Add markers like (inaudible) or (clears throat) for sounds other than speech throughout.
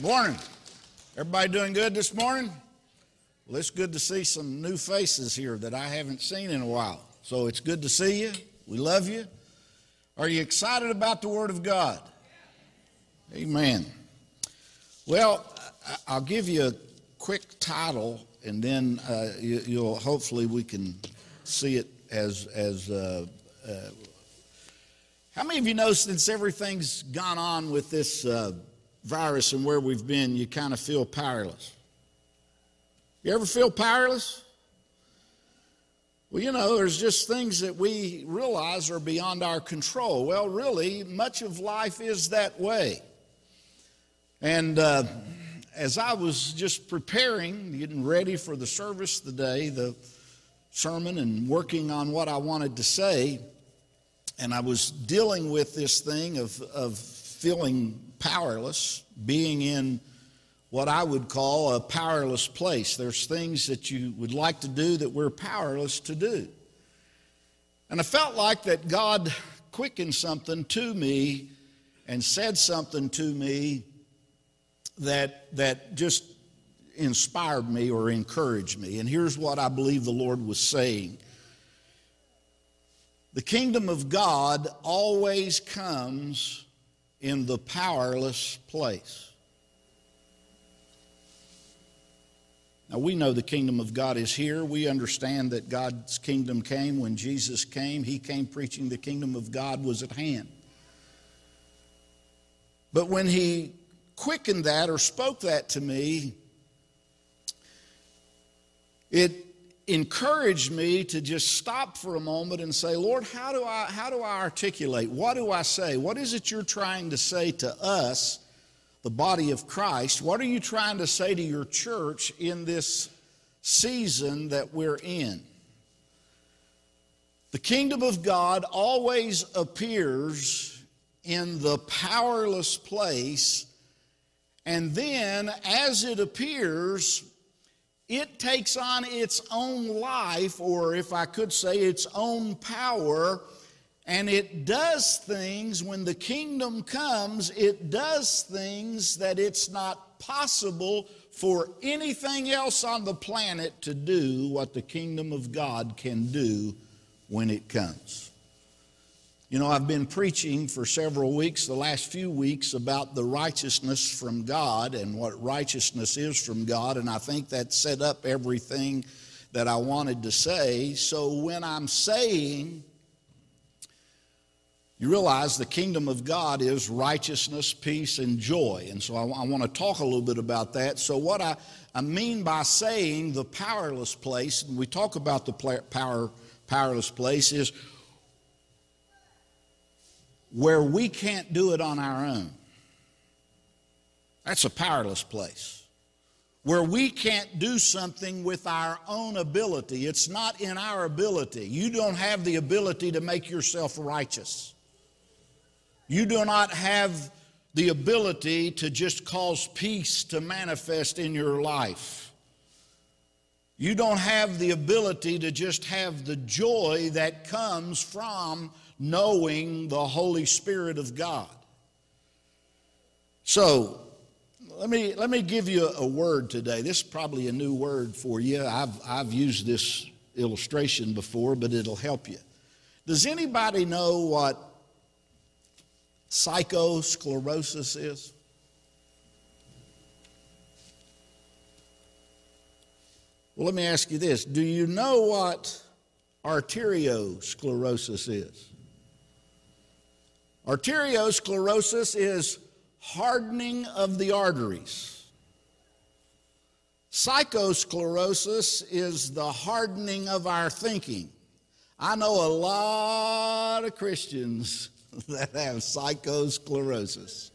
Morning. Everybody doing good this morning? Well, it's good to see some new faces here that I haven't seen in a while. So it's good to see you. We love you. Are you excited about the Word of God? Amen. Well, I'll give you a quick title, and then uh, you, will hopefully we can see it as as. Uh, uh, how many of you know since everything's gone on with this uh, virus and where we've been, you kind of feel powerless? You ever feel powerless? Well, you know, there's just things that we realize are beyond our control. Well, really, much of life is that way. And uh, as I was just preparing, getting ready for the service today, the sermon, and working on what I wanted to say, and I was dealing with this thing of, of feeling powerless, being in what I would call a powerless place. There's things that you would like to do that we're powerless to do. And I felt like that God quickened something to me and said something to me that, that just inspired me or encouraged me. And here's what I believe the Lord was saying The kingdom of God always comes in the powerless place. Now, we know the kingdom of God is here. We understand that God's kingdom came when Jesus came. He came preaching the kingdom of God was at hand. But when He quickened that or spoke that to me, it encouraged me to just stop for a moment and say, Lord, how do I, how do I articulate? What do I say? What is it you're trying to say to us? the body of Christ. What are you trying to say to your church in this season that we're in? The kingdom of God always appears in the powerless place, and then as it appears, it takes on its own life, or if I could say, its own power and it does things, when the kingdom comes, it does things that it's not possible for anything else on the planet to do what the kingdom of God can do when it comes. You know, I've been preaching for several weeks, the last few weeks, about the righteousness from God and what righteousness is from God, and I think that set up everything that I wanted to say. So when I'm saying you realize the kingdom of God is righteousness, peace, and joy. And so I, I want to talk a little bit about that. So, what I, I mean by saying the powerless place, and we talk about the power, powerless place, is where we can't do it on our own. That's a powerless place. Where we can't do something with our own ability. It's not in our ability. You don't have the ability to make yourself righteous. You do not have the ability to just cause peace to manifest in your life. You don't have the ability to just have the joy that comes from knowing the Holy Spirit of God. So, let me, let me give you a word today. This is probably a new word for you. I've, I've used this illustration before, but it'll help you. Does anybody know what psychosclerosis is? Well, let me ask you this Do you know what arteriosclerosis is? Arteriosclerosis is hardening of the arteries. Psychosclerosis is the hardening of our thinking. I know a lot of Christians (laughs) that have psychosclerosis.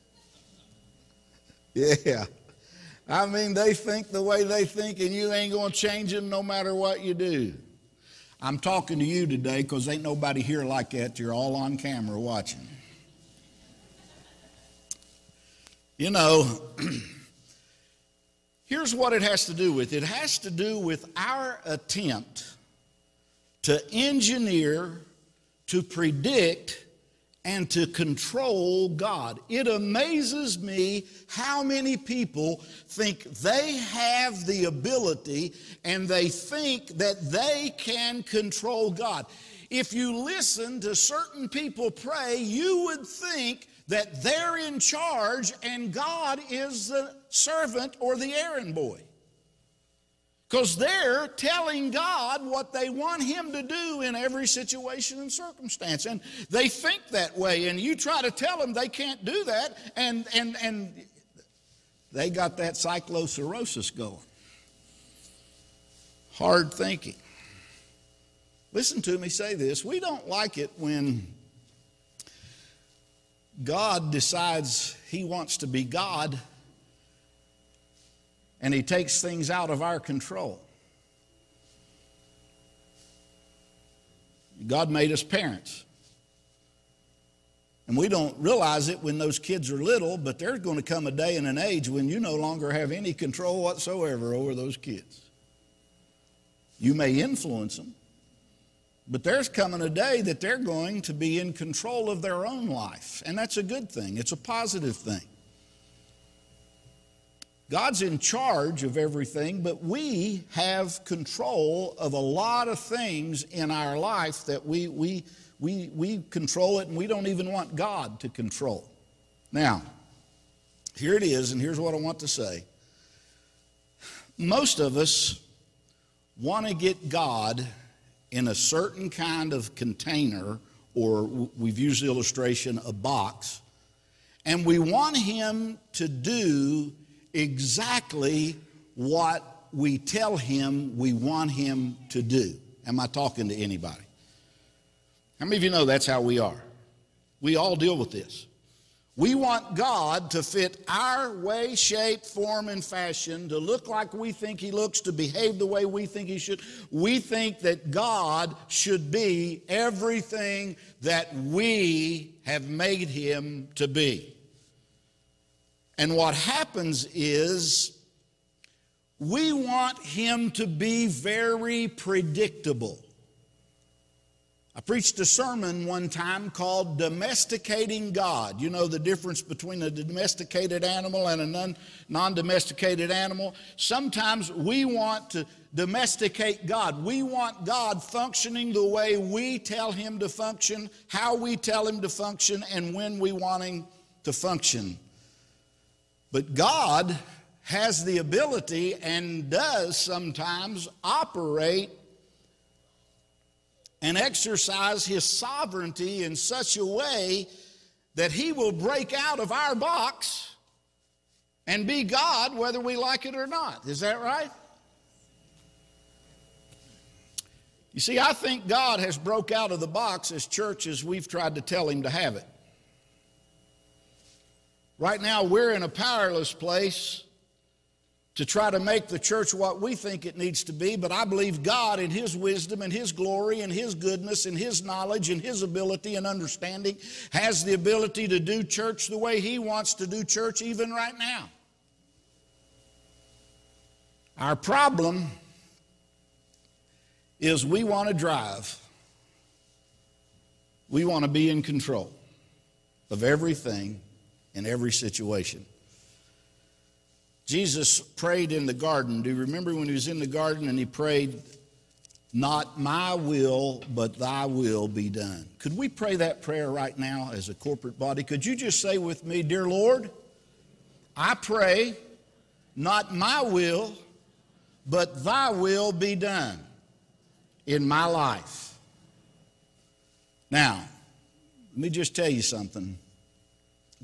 Yeah. I mean, they think the way they think, and you ain't going to change them no matter what you do. I'm talking to you today because ain't nobody here like that. You're all on camera watching. You know, (clears throat) here's what it has to do with it has to do with our attempt to engineer, to predict, and to control God. It amazes me how many people think they have the ability and they think that they can control God. If you listen to certain people pray, you would think that they're in charge and God is the servant or the errand boy. Because they're telling God what they want Him to do in every situation and circumstance. And they think that way. And you try to tell them they can't do that, and, and, and they got that psychosclerosis going. Hard thinking. Listen to me say this. We don't like it when God decides He wants to be God and He takes things out of our control. God made us parents. And we don't realize it when those kids are little, but there's going to come a day and an age when you no longer have any control whatsoever over those kids. You may influence them, but there's coming a day that they're going to be in control of their own life. And that's a good thing, it's a positive thing. God's in charge of everything, but we have control of a lot of things in our life that we, we, we, we control it and we don't even want God to control. Now, here it is, and here's what I want to say. Most of us want to get God in a certain kind of container, or we've used the illustration, a box, and we want Him to do exactly what we tell Him we want Him to do. Am I talking to anybody? How many of you know that's how we are? We all deal with this. We want God to fit our way, shape, form, and fashion, to look like we think He looks, to behave the way we think He should. We think that God should be everything that we have made Him to be. And what happens is we want Him to be very predictable. I preached a sermon one time called Domesticating God. You know the difference between a domesticated animal and a non domesticated animal? Sometimes we want to domesticate God. We want God functioning the way we tell Him to function, how we tell Him to function, and when we want Him to function. But God has the ability and does sometimes operate and exercise his sovereignty in such a way that he will break out of our box and be God whether we like it or not. Is that right? You see, I think God has broke out of the box as churches we've tried to tell him to have it. Right now, we're in a powerless place to try to make the church what we think it needs to be, but I believe God, in His wisdom and His glory and His goodness and His knowledge and His ability and understanding, has the ability to do church the way He wants to do church even right now. Our problem is we want to drive, we want to be in control of everything in every situation. Jesus prayed in the garden. Do you remember when he was in the garden and he prayed, Not my will, but thy will be done? Could we pray that prayer right now as a corporate body? Could you just say with me, Dear Lord, I pray, not my will, but thy will be done in my life. Now, let me just tell you something.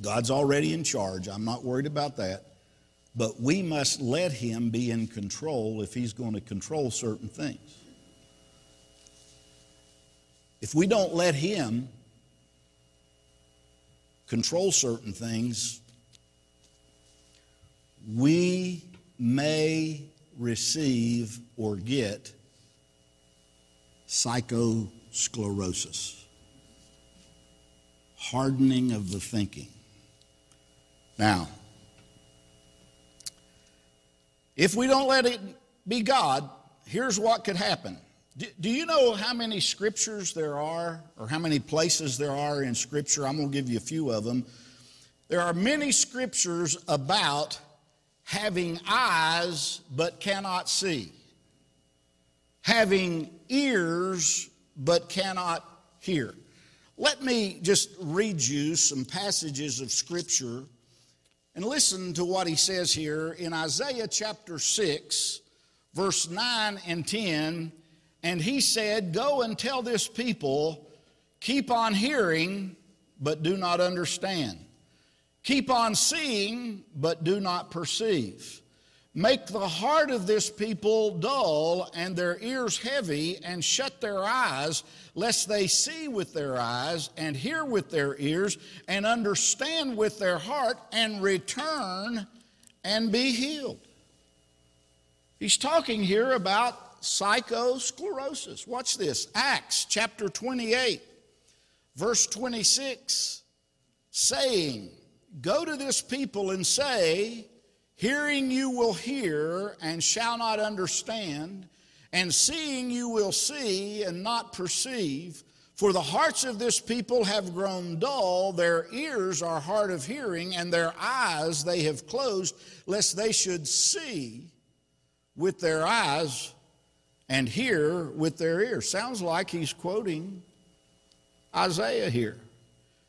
God's already in charge. I'm not worried about that. But we must let Him be in control if He's going to control certain things. If we don't let Him control certain things, we may receive or get psychosclerosis, hardening of the thinking. Now, if we don't let it be God, here's what could happen. Do, do you know how many scriptures there are, or how many places there are in Scripture? I'm going to give you a few of them. There are many scriptures about having eyes but cannot see, having ears but cannot hear. Let me just read you some passages of Scripture and listen to what he says here in Isaiah chapter 6, verse 9 and 10. And he said, Go and tell this people, keep on hearing, but do not understand. Keep on seeing, but do not perceive. Make the heart of this people dull and their ears heavy, and shut their eyes, lest they see with their eyes, and hear with their ears, and understand with their heart, and return and be healed. He's talking here about psychosclerosis. Watch this Acts chapter 28, verse 26, saying, Go to this people and say, Hearing you will hear and shall not understand, and seeing you will see and not perceive. For the hearts of this people have grown dull, their ears are hard of hearing, and their eyes they have closed, lest they should see with their eyes and hear with their ears. Sounds like he's quoting Isaiah here.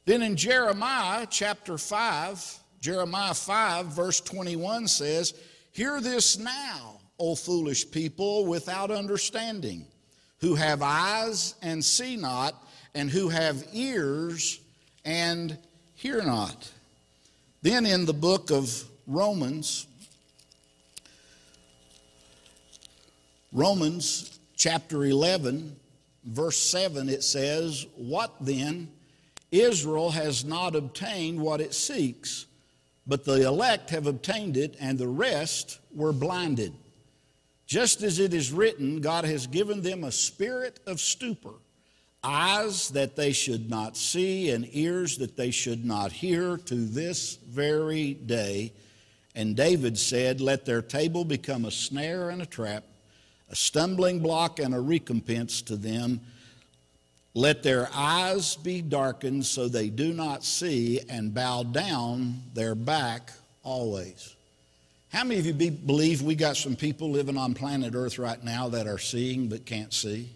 Then in Jeremiah chapter 5, Jeremiah 5, verse 21 says, Hear this now, O foolish people without understanding, who have eyes and see not, and who have ears and hear not. Then in the book of Romans, Romans chapter 11, verse 7, it says, What then? Israel has not obtained what it seeks, but the elect have obtained it, and the rest were blinded. Just as it is written, God has given them a spirit of stupor, eyes that they should not see, and ears that they should not hear to this very day. And David said, Let their table become a snare and a trap, a stumbling block and a recompense to them. Let their eyes be darkened so they do not see and bow down their back always. How many of you be, believe we got some people living on planet Earth right now that are seeing but can't see?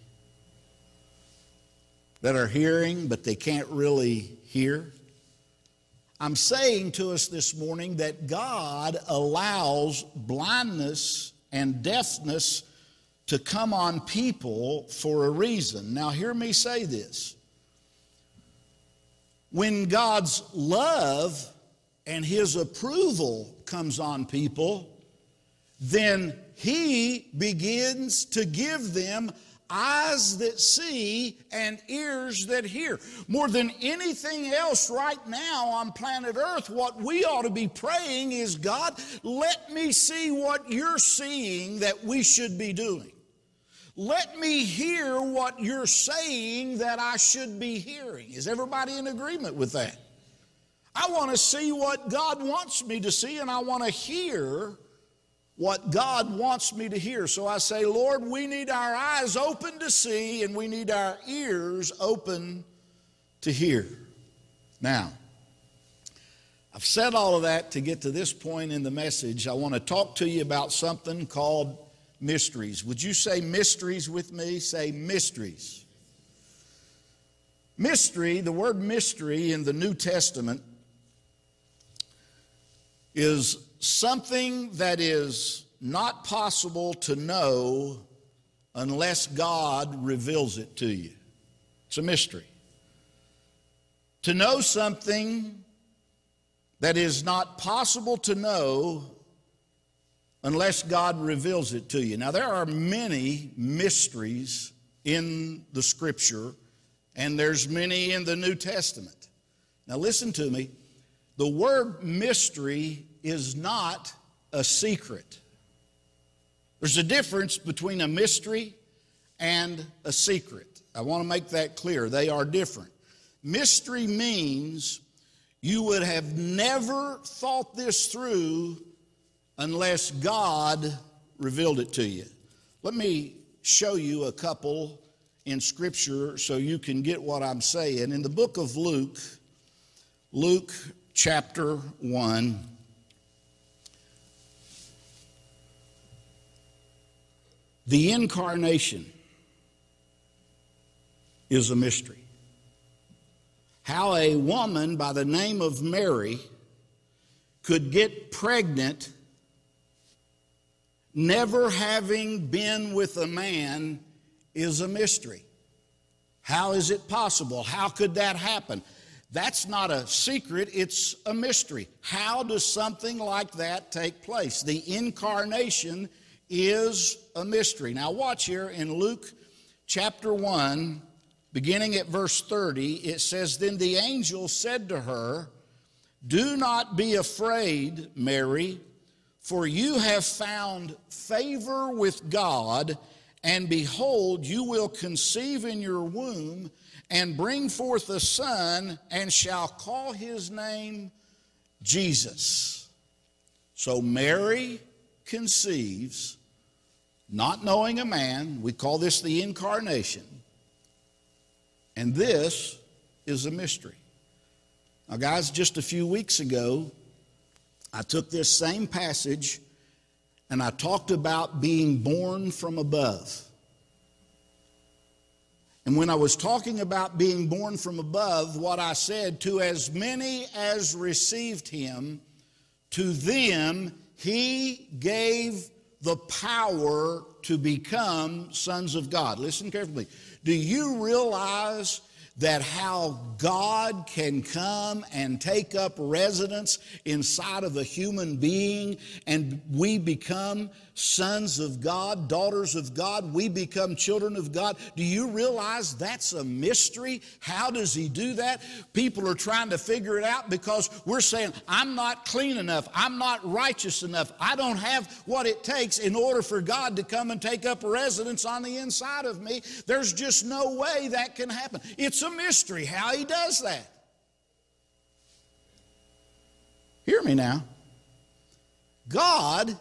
That are hearing but they can't really hear? I'm saying to us this morning that God allows blindness and deafness to come on people for a reason. Now, hear me say this. When God's love and His approval comes on people, then He begins to give them eyes that see and ears that hear. More than anything else right now on planet Earth, what we ought to be praying is God, let me see what you're seeing that we should be doing. Let me hear what you're saying that I should be hearing. Is everybody in agreement with that? I want to see what God wants me to see, and I want to hear what God wants me to hear. So I say, Lord, we need our eyes open to see, and we need our ears open to hear. Now, I've said all of that to get to this point in the message. I want to talk to you about something called mysteries. Would you say mysteries with me? Say mysteries. Mystery, the word mystery in the New Testament is something that is not possible to know unless God reveals it to you. It's a mystery. To know something that is not possible to know unless God reveals it to you. Now, there are many mysteries in the scripture, and there's many in the New Testament. Now, listen to me. The word mystery is not a secret. There's a difference between a mystery and a secret. I want to make that clear. They are different. Mystery means you would have never thought this through unless God revealed it to you. Let me show you a couple in Scripture so you can get what I'm saying. In the book of Luke, Luke chapter 1, the incarnation is a mystery. How a woman by the name of Mary could get pregnant never having been with a man is a mystery. How is it possible? How could that happen? That's not a secret, it's a mystery. How does something like that take place? The incarnation is a mystery. Now, watch here in Luke chapter 1, beginning at verse 30, it says, Then the angel said to her, Do not be afraid, Mary for you have found favor with God, and behold, you will conceive in your womb and bring forth a son, and shall call his name Jesus. So Mary conceives, not knowing a man. We call this the incarnation. And this is a mystery. Now, guys, just a few weeks ago, I took this same passage and I talked about being born from above. And when I was talking about being born from above, what I said, to as many as received him, to them he gave the power to become sons of God. Listen carefully. Do you realize that how God can come and take up residence inside of a human being and we become sons of God, daughters of God, we become children of God. Do you realize that's a mystery? How does He do that? People are trying to figure it out because we're saying, I'm not clean enough, I'm not righteous enough, I don't have what it takes in order for God to come and take up residence on the inside of me. There's just no way that can happen. It's a mystery how He does that. Hear me now. God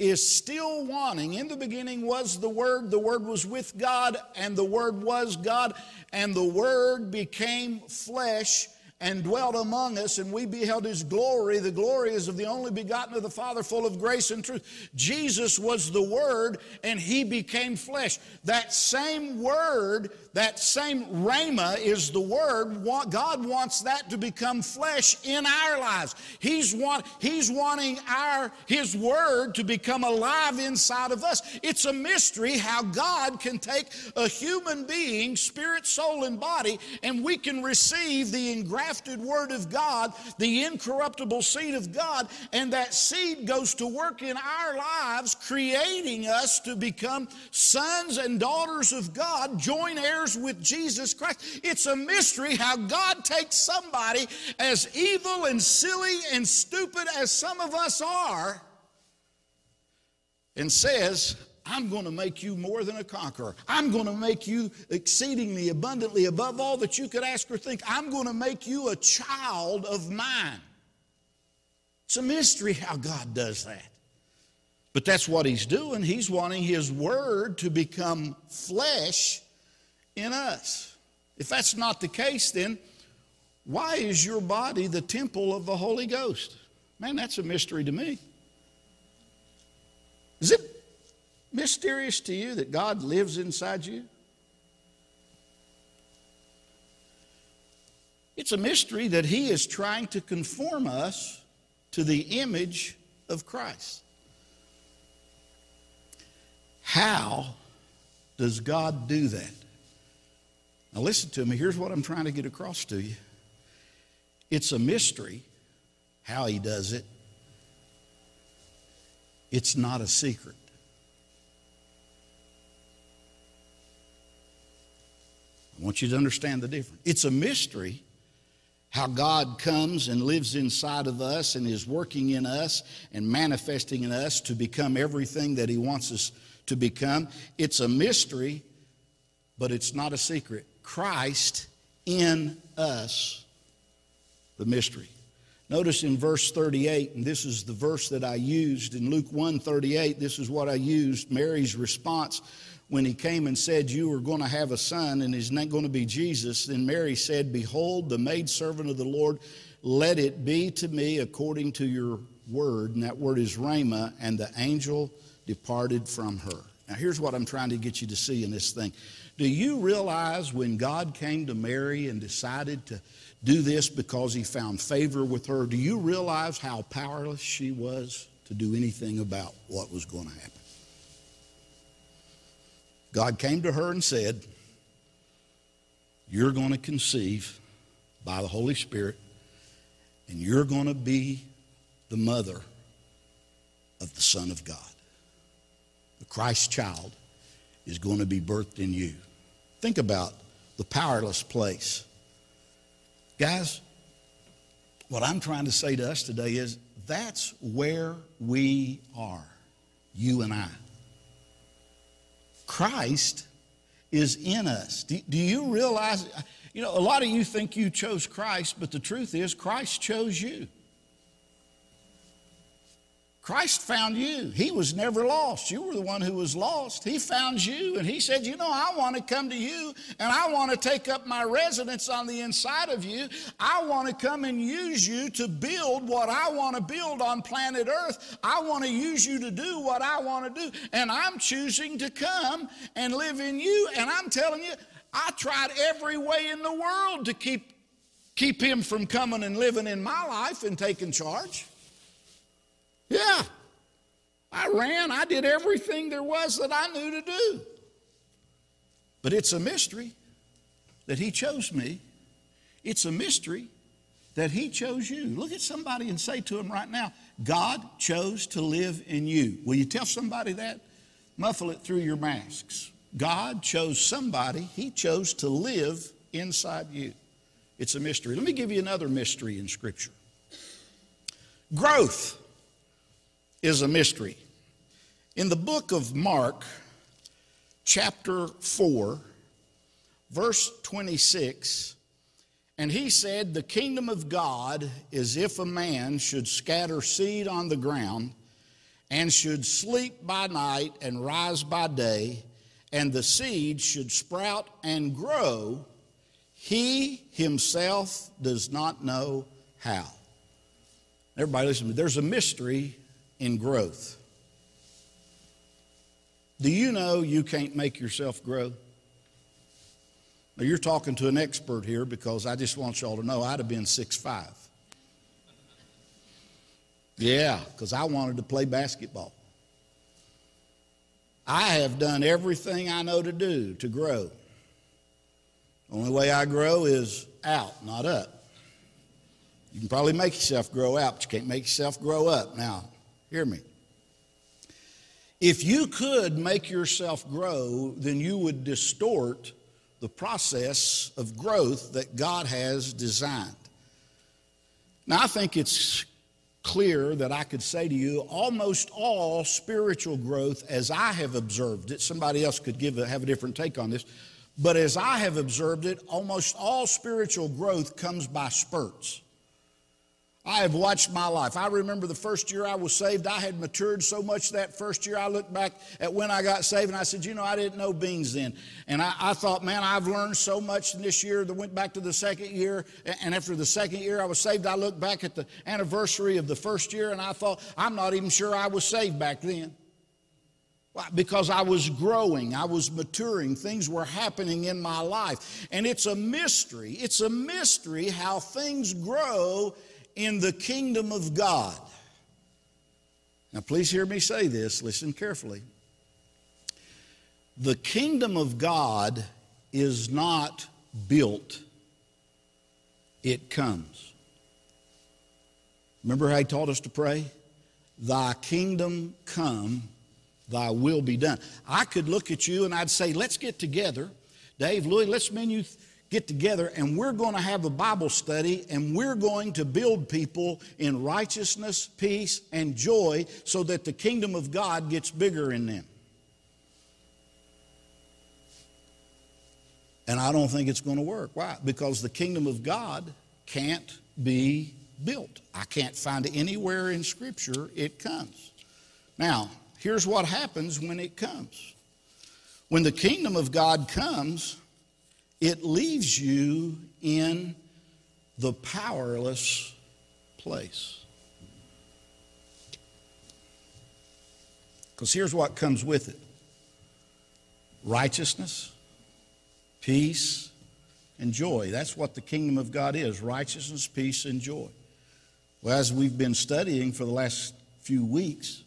is still wanting. In the beginning was the Word, the Word was with God, and the Word was God, and the Word became flesh and dwelt among us, and we beheld his glory. The glory is of the only begotten of the Father, full of grace and truth. Jesus was the Word, and he became flesh. That same Word, that same Rhema is the Word. God wants that to become flesh in our lives. He's, want, he's wanting our, His Word to become alive inside of us. It's a mystery how God can take a human being, spirit, soul, and body, and we can receive the engrafted engrafted Word of God, the incorruptible seed of God, and that seed goes to work in our lives, creating us to become sons and daughters of God, joint heirs with Jesus Christ. It's a mystery how God takes somebody as evil and silly and stupid as some of us are and says, I'm going to make you more than a conqueror. I'm going to make you exceedingly abundantly above all that you could ask or think. I'm going to make you a child of mine. It's a mystery how God does that. But that's what He's doing. He's wanting His Word to become flesh in us. If that's not the case, then why is your body the temple of the Holy Ghost? Man, that's a mystery to me. Is it mysterious to you that God lives inside you? It's a mystery that He is trying to conform us to the image of Christ. How does God do that? Now, listen to me. Here's what I'm trying to get across to you it's a mystery how He does it, it's not a secret. I want you to understand the difference. It's a mystery how God comes and lives inside of us and is working in us and manifesting in us to become everything that He wants us to become. It's a mystery, but it's not a secret. Christ in us, the mystery. Notice in verse 38, and this is the verse that I used in Luke 1 38, this is what I used Mary's response when he came and said, You are going to have a son, and he's not going to be Jesus. Then Mary said, Behold, the maidservant of the Lord, let it be to me according to your word. And that word is Rhema, and the angel departed from her. Now, here's what I'm trying to get you to see in this thing. Do you realize when God came to Mary and decided to do this because he found favor with her. Do you realize how powerless she was to do anything about what was going to happen? God came to her and said, You're going to conceive by the Holy Spirit, and you're going to be the mother of the Son of God. The Christ child is going to be birthed in you. Think about the powerless place Guys, what I'm trying to say to us today is that's where we are, you and I. Christ is in us. Do, do, you realize? You know, a lot of you think you chose Christ, but the truth is, Christ chose you. Christ found you. He was never lost. You were the one who was lost. He found you and He said, You know, I want to come to you and I want to take up my residence on the inside of you. I want to come and use you to build what I want to build on planet Earth. I want to use you to do what I want to do. And I'm choosing to come and live in you. And I'm telling you, I tried every way in the world to keep, keep Him from coming and living in my life and taking charge. Yeah. I ran, I did everything there was that I knew to do. But it's a mystery that He chose me. It's a mystery that He chose you. Look at somebody and say to them right now, God chose to live in you. Will you tell somebody that? Muffle it through your masks. God chose somebody, He chose to live inside you. It's a mystery. Let me give you another mystery in Scripture growth is a mystery. In the book of Mark, chapter 4, verse 26, and he said, The kingdom of God is if a man should scatter seed on the ground and should sleep by night and rise by day, and the seed should sprout and grow, he himself does not know how. Everybody listen to me. There's a mystery in growth. Do you know you can't make yourself grow? Now, you're talking to an expert here because I just want y'all to know I'd have been six five. Yeah, because I wanted to play basketball. I have done everything I know to do to grow. The only way I grow is out, not up. You can probably make yourself grow out, but you can't make yourself grow up. Now, Hear me. If you could make yourself grow, then you would distort the process of growth that God has designed. Now, I think it's clear that I could say to you almost all spiritual growth, as I have observed it, somebody else could give a, have a different take on this, but as I have observed it, almost all spiritual growth comes by spurts. I have watched my life. I remember the first year I was saved, I had matured so much that first year. I looked back at when I got saved and I said, You know, I didn't know beans then. And I, I thought, Man, I've learned so much in this year. That went back to the second year. And after the second year I was saved, I looked back at the anniversary of the first year and I thought, I'm not even sure I was saved back then. Why? Because I was growing, I was maturing, things were happening in my life. And it's a mystery. It's a mystery how things grow in the kingdom of God. Now, please hear me say this, listen carefully. The kingdom of God is not built, it comes. Remember how he taught us to pray? Thy kingdom come, thy will be done. I could look at you and I'd say, let's get together. Dave, Louis, let's menu get together and we're going to have a Bible study and we're going to build people in righteousness, peace, and joy so that the kingdom of God gets bigger in them. And I don't think it's going to work. Why? Because the kingdom of God can't be built. I can't find anywhere in Scripture it comes. Now, here's what happens when it comes. When the kingdom of God comes, it leaves you in the powerless place. Because here's what comes with it righteousness, peace, and joy. That's what the kingdom of God is righteousness, peace, and joy. Well, as we've been studying for the last few weeks,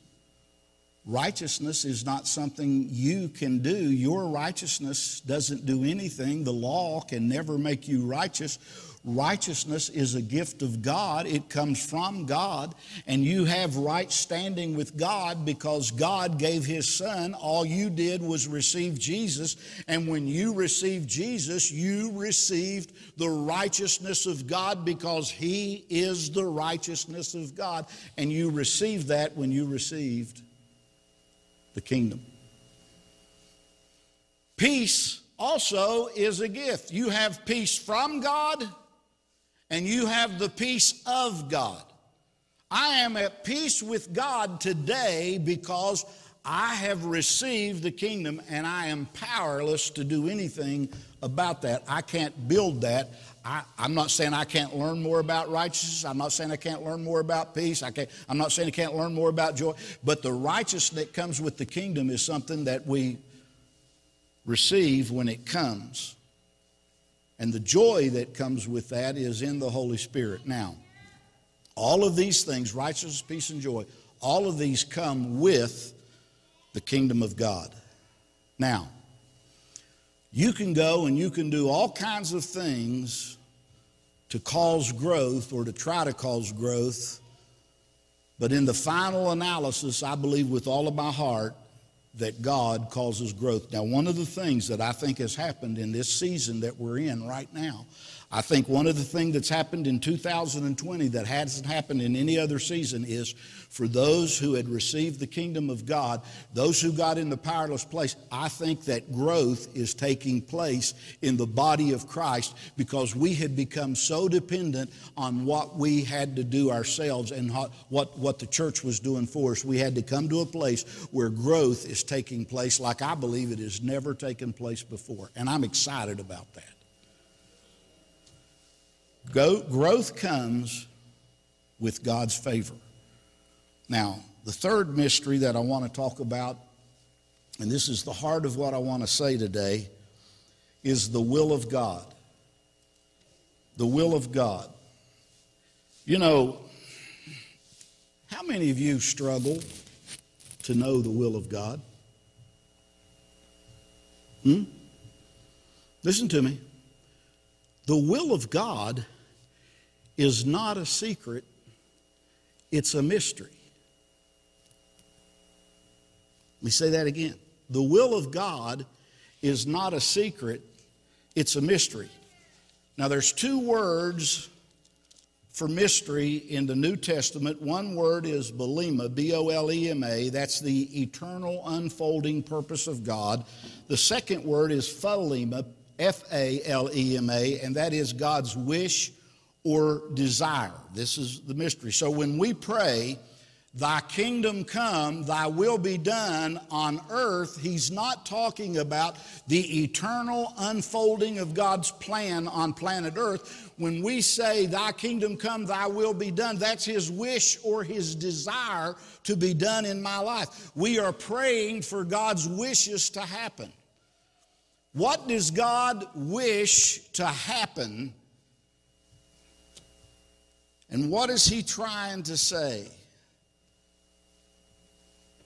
righteousness is not something you can do. Your righteousness doesn't do anything. The law can never make you righteous. Righteousness is a gift of God, it comes from God, and you have right standing with God because God gave His Son. All you did was receive Jesus, and when you received Jesus, you received the righteousness of God because He is the righteousness of God, and you received that when you received the kingdom. Peace also is a gift. You have peace from God and you have the peace of God. I am at peace with God today because I have received the kingdom and I am powerless to do anything about that. I can't build that. I, am not saying I can't learn more about righteousness. I'm not saying I can't learn more about peace. I can't, I'm not saying I can't learn more about joy. But the righteousness that comes with the kingdom is something that we receive when it comes. And the joy that comes with that is in the Holy Spirit. Now, all of these things, righteousness, peace, and joy, all of these come with the kingdom of God. Now, you can go and you can do all kinds of things to cause growth or to try to cause growth, but in the final analysis, I believe with all of my heart that God causes growth. Now, one of the things that I think has happened in this season that we're in right now I think one of the things that's happened in 2020 that hasn't happened in any other season is for those who had received the kingdom of God, those who got in the powerless place, I think that growth is taking place in the body of Christ because we had become so dependent on what we had to do ourselves and what, what the church was doing for us. We had to come to a place where growth is taking place like I believe it has never taken place before. And I'm excited about that. Growth comes with God's favor. Now, the third mystery that I want to talk about, and this is the heart of what I want to say today, is the will of God. The will of God. You know, how many of you struggle to know the will of God? Hmm? Listen to me. The will of God is not a secret, it's a mystery. Let me say that again. The will of God is not a secret, it's a mystery. Now, there's two words for mystery in the New Testament. One word is bolema, B O L E M A. That's the eternal unfolding purpose of God. The second word is philema, F A L E M A, and that is God's wish or desire. This is the mystery. So when we pray, Thy kingdom come, thy will be done on earth, he's not talking about the eternal unfolding of God's plan on planet earth. When we say, Thy kingdom come, thy will be done, that's his wish or his desire to be done in my life. We are praying for God's wishes to happen. What does God wish to happen and what is he trying to say?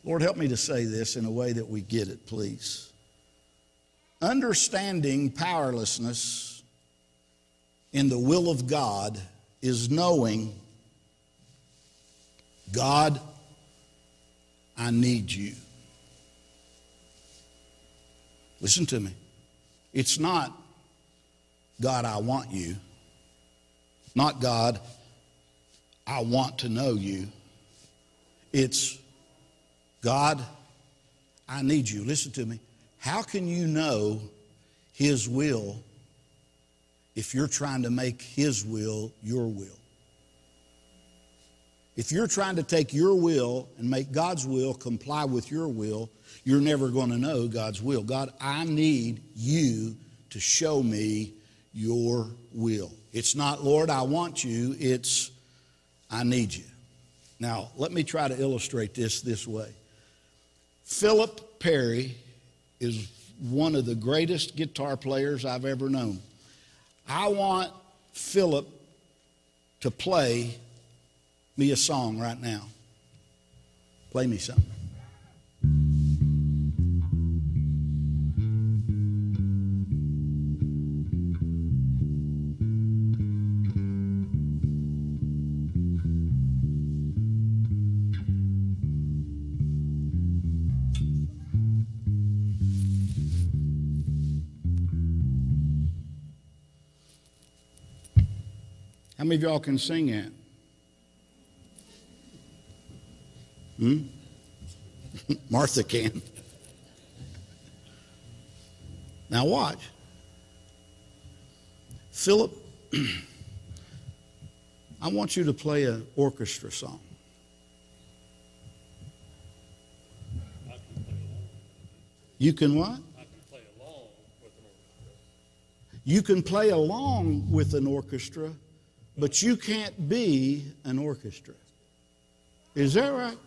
Lord, help me to say this in a way that we get it, please. Understanding powerlessness in the will of God is knowing God, I need you. Listen to me. It's not God, I want you. Not God, I want to know you. It's God, I need you. Listen to me. How can you know His will if you're trying to make His will your will? If you're trying to take your will and make God's will comply with your will, you're never going to know God's will. God, I need you to show me your will. It's not, Lord, I want you, it's, I need you. Now, let me try to illustrate this this way. Philip Perry is one of the greatest guitar players I've ever known. I want Philip to play me a song right now. Play me something. Many of y'all can sing it? Hmm? (laughs) Martha can. Now watch. Philip, (clears throat) I want you to play an orchestra song. You can what? You can play along with an orchestra, but you can't be an orchestra. Is that right?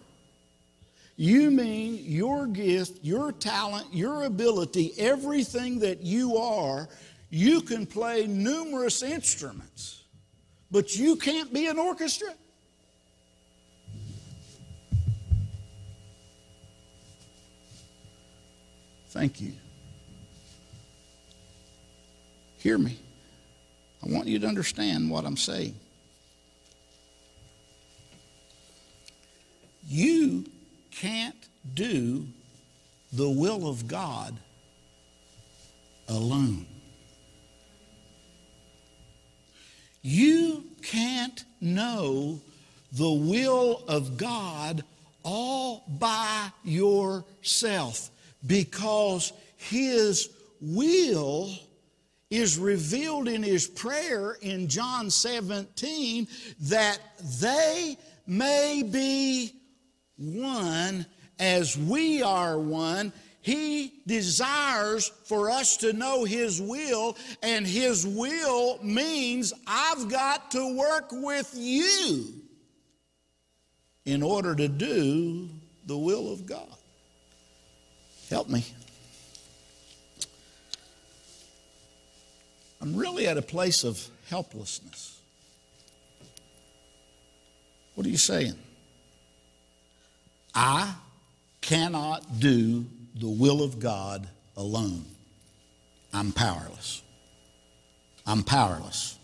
You mean your gift, your talent, your ability, everything that you are, you can play numerous instruments, but you can't be an orchestra? Thank you. Hear me. I want you to understand what I'm saying. You can't do the will of God alone. You can't know the will of God all by yourself because His will is revealed in His prayer in John 17 that they may be one as we are one. He desires for us to know His will, and His will means I've got to work with you in order to do the will of God. Help me. I'm really at a place of helplessness. What are you saying? I cannot do the will of God alone. I'm powerless. I'm powerless.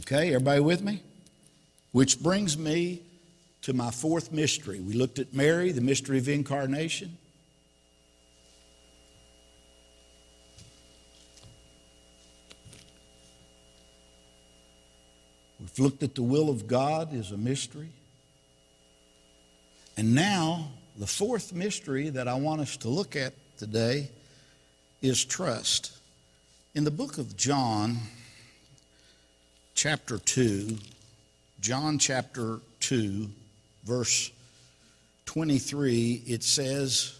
Okay, everybody with me? Which brings me to my fourth mystery. We looked at Mary, the mystery of incarnation. Looked at the will of God as a mystery. And now, the fourth mystery that I want us to look at today is trust. In the book of John, chapter 2, John chapter 2, verse 23, it says,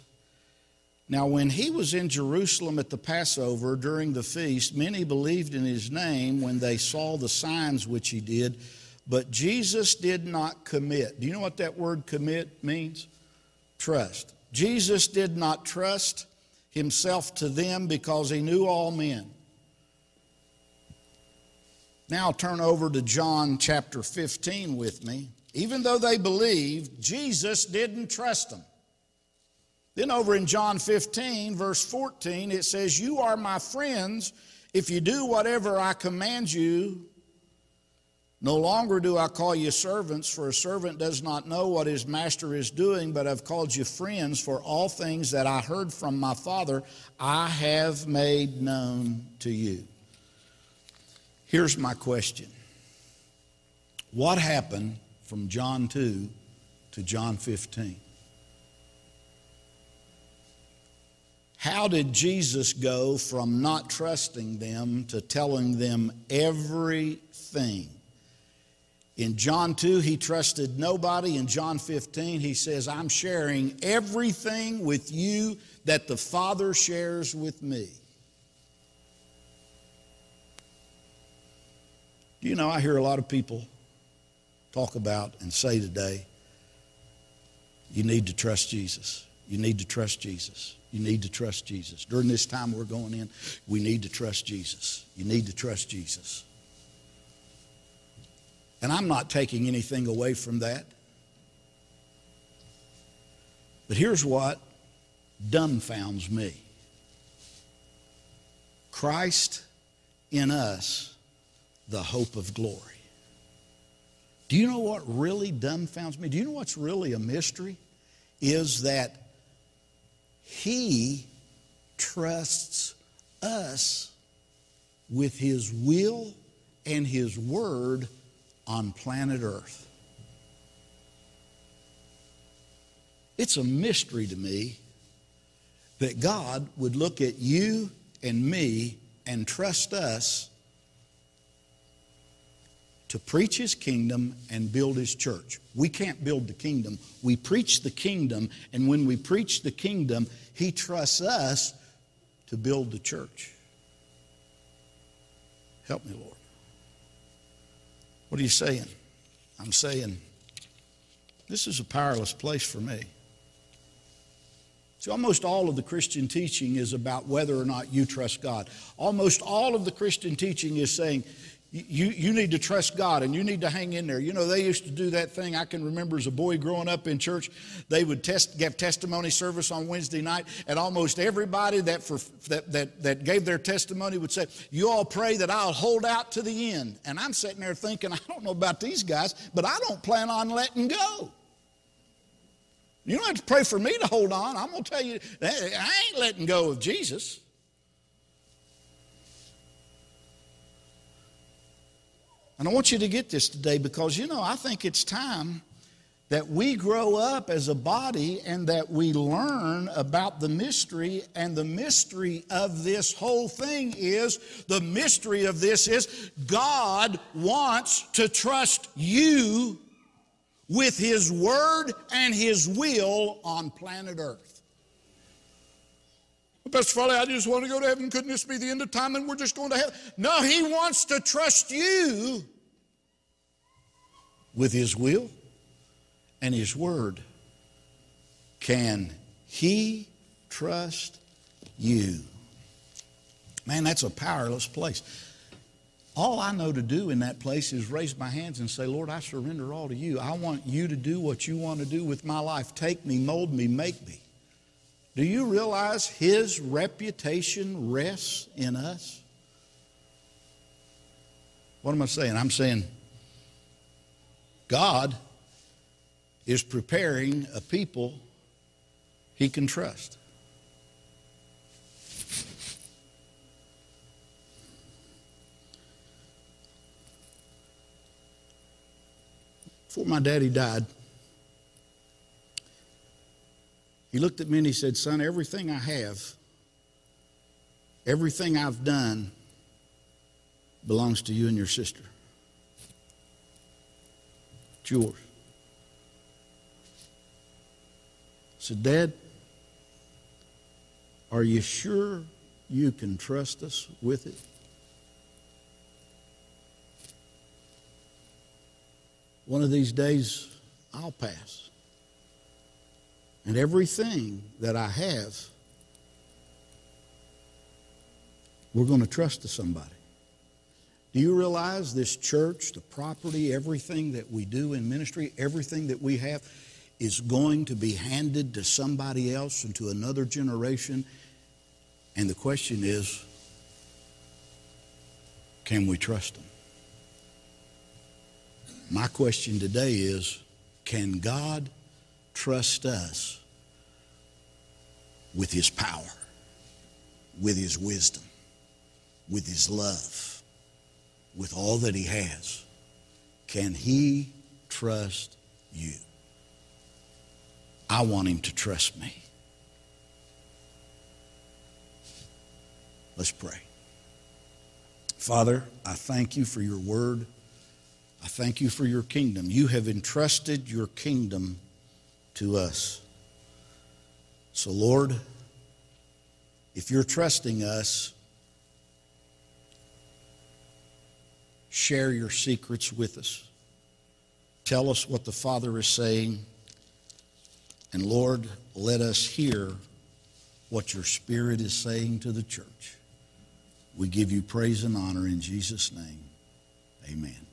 Now when he was in Jerusalem at the Passover during the feast, many believed in his name when they saw the signs which he did. But Jesus did not commit. Do you know what that word commit means? Trust. Jesus did not trust himself to them because he knew all men. Now turn over to John chapter 15 with me. Even though they believed, Jesus didn't trust them. Then over in John 15, verse 14, it says, You are my friends if you do whatever I command you. No longer do I call you servants, for a servant does not know what his master is doing, but I've called you friends, for all things that I heard from my Father I have made known to you. Here's my question What happened from John 2 to John 15? How did Jesus go from not trusting them to telling them everything? In John 2, he trusted nobody. In John 15, he says, I'm sharing everything with you that the Father shares with me. You know, I hear a lot of people talk about and say today, you need to trust Jesus. You need to trust Jesus. You need to trust Jesus. During this time we're going in, we need to trust Jesus. You need to trust Jesus. And I'm not taking anything away from that. But here's what dumbfounds me Christ in us, the hope of glory. Do you know what really dumbfounds me? Do you know what's really a mystery? Is that He trusts us with His will and His word on planet Earth. It's a mystery to me that God would look at you and me and trust us to preach his kingdom and build his church. We can't build the kingdom. We preach the kingdom, and when we preach the kingdom, he trusts us to build the church. Help me, Lord. What are you saying? I'm saying this is a powerless place for me. See, almost all of the Christian teaching is about whether or not you trust God. Almost all of the Christian teaching is saying you, you need to trust God and you need to hang in there. You know, they used to do that thing. I can remember as a boy growing up in church, they would test, give testimony service on Wednesday night, and almost everybody that, for, that, that, that gave their testimony would say, You all pray that I'll hold out to the end. And I'm sitting there thinking, I don't know about these guys, but I don't plan on letting go. You don't have to pray for me to hold on. I'm going to tell you, I ain't letting go of Jesus. And I want you to get this today because, you know, I think it's time that we grow up as a body and that we learn about the mystery. And the mystery of this whole thing is the mystery of this is God wants to trust you with His Word and His will on planet Earth. Pastor Farley, I just want to go to heaven. Couldn't this be the end of time and we're just going to heaven? No, He wants to trust you with His will and His Word. Can He trust you? Man, that's a powerless place. All I know to do in that place is raise my hands and say, Lord, I surrender all to you. I want you to do what you want to do with my life. Take me, mold me, make me. Do you realize his reputation rests in us? What am I saying? I'm saying God is preparing a people he can trust. Before my daddy died, He looked at me and he said, Son, everything I have, everything I've done belongs to you and your sister. It's yours. I said, Dad, are you sure you can trust us with it? One of these days, I'll pass and everything that I have, we're going to trust to somebody. Do you realize this church, the property, everything that we do in ministry, everything that we have is going to be handed to somebody else and to another generation? And the question is can we trust them? My question today is can God trust us with His power, with His wisdom, with His love, with all that He has. Can He trust you? I want Him to trust me. Let's pray. Father, I thank you for your word. I thank you for your kingdom. You have entrusted your kingdom to us. So, Lord, if you're trusting us, share your secrets with us. Tell us what the Father is saying. And Lord, let us hear what your Spirit is saying to the church. We give you praise and honor in Jesus' name. Amen.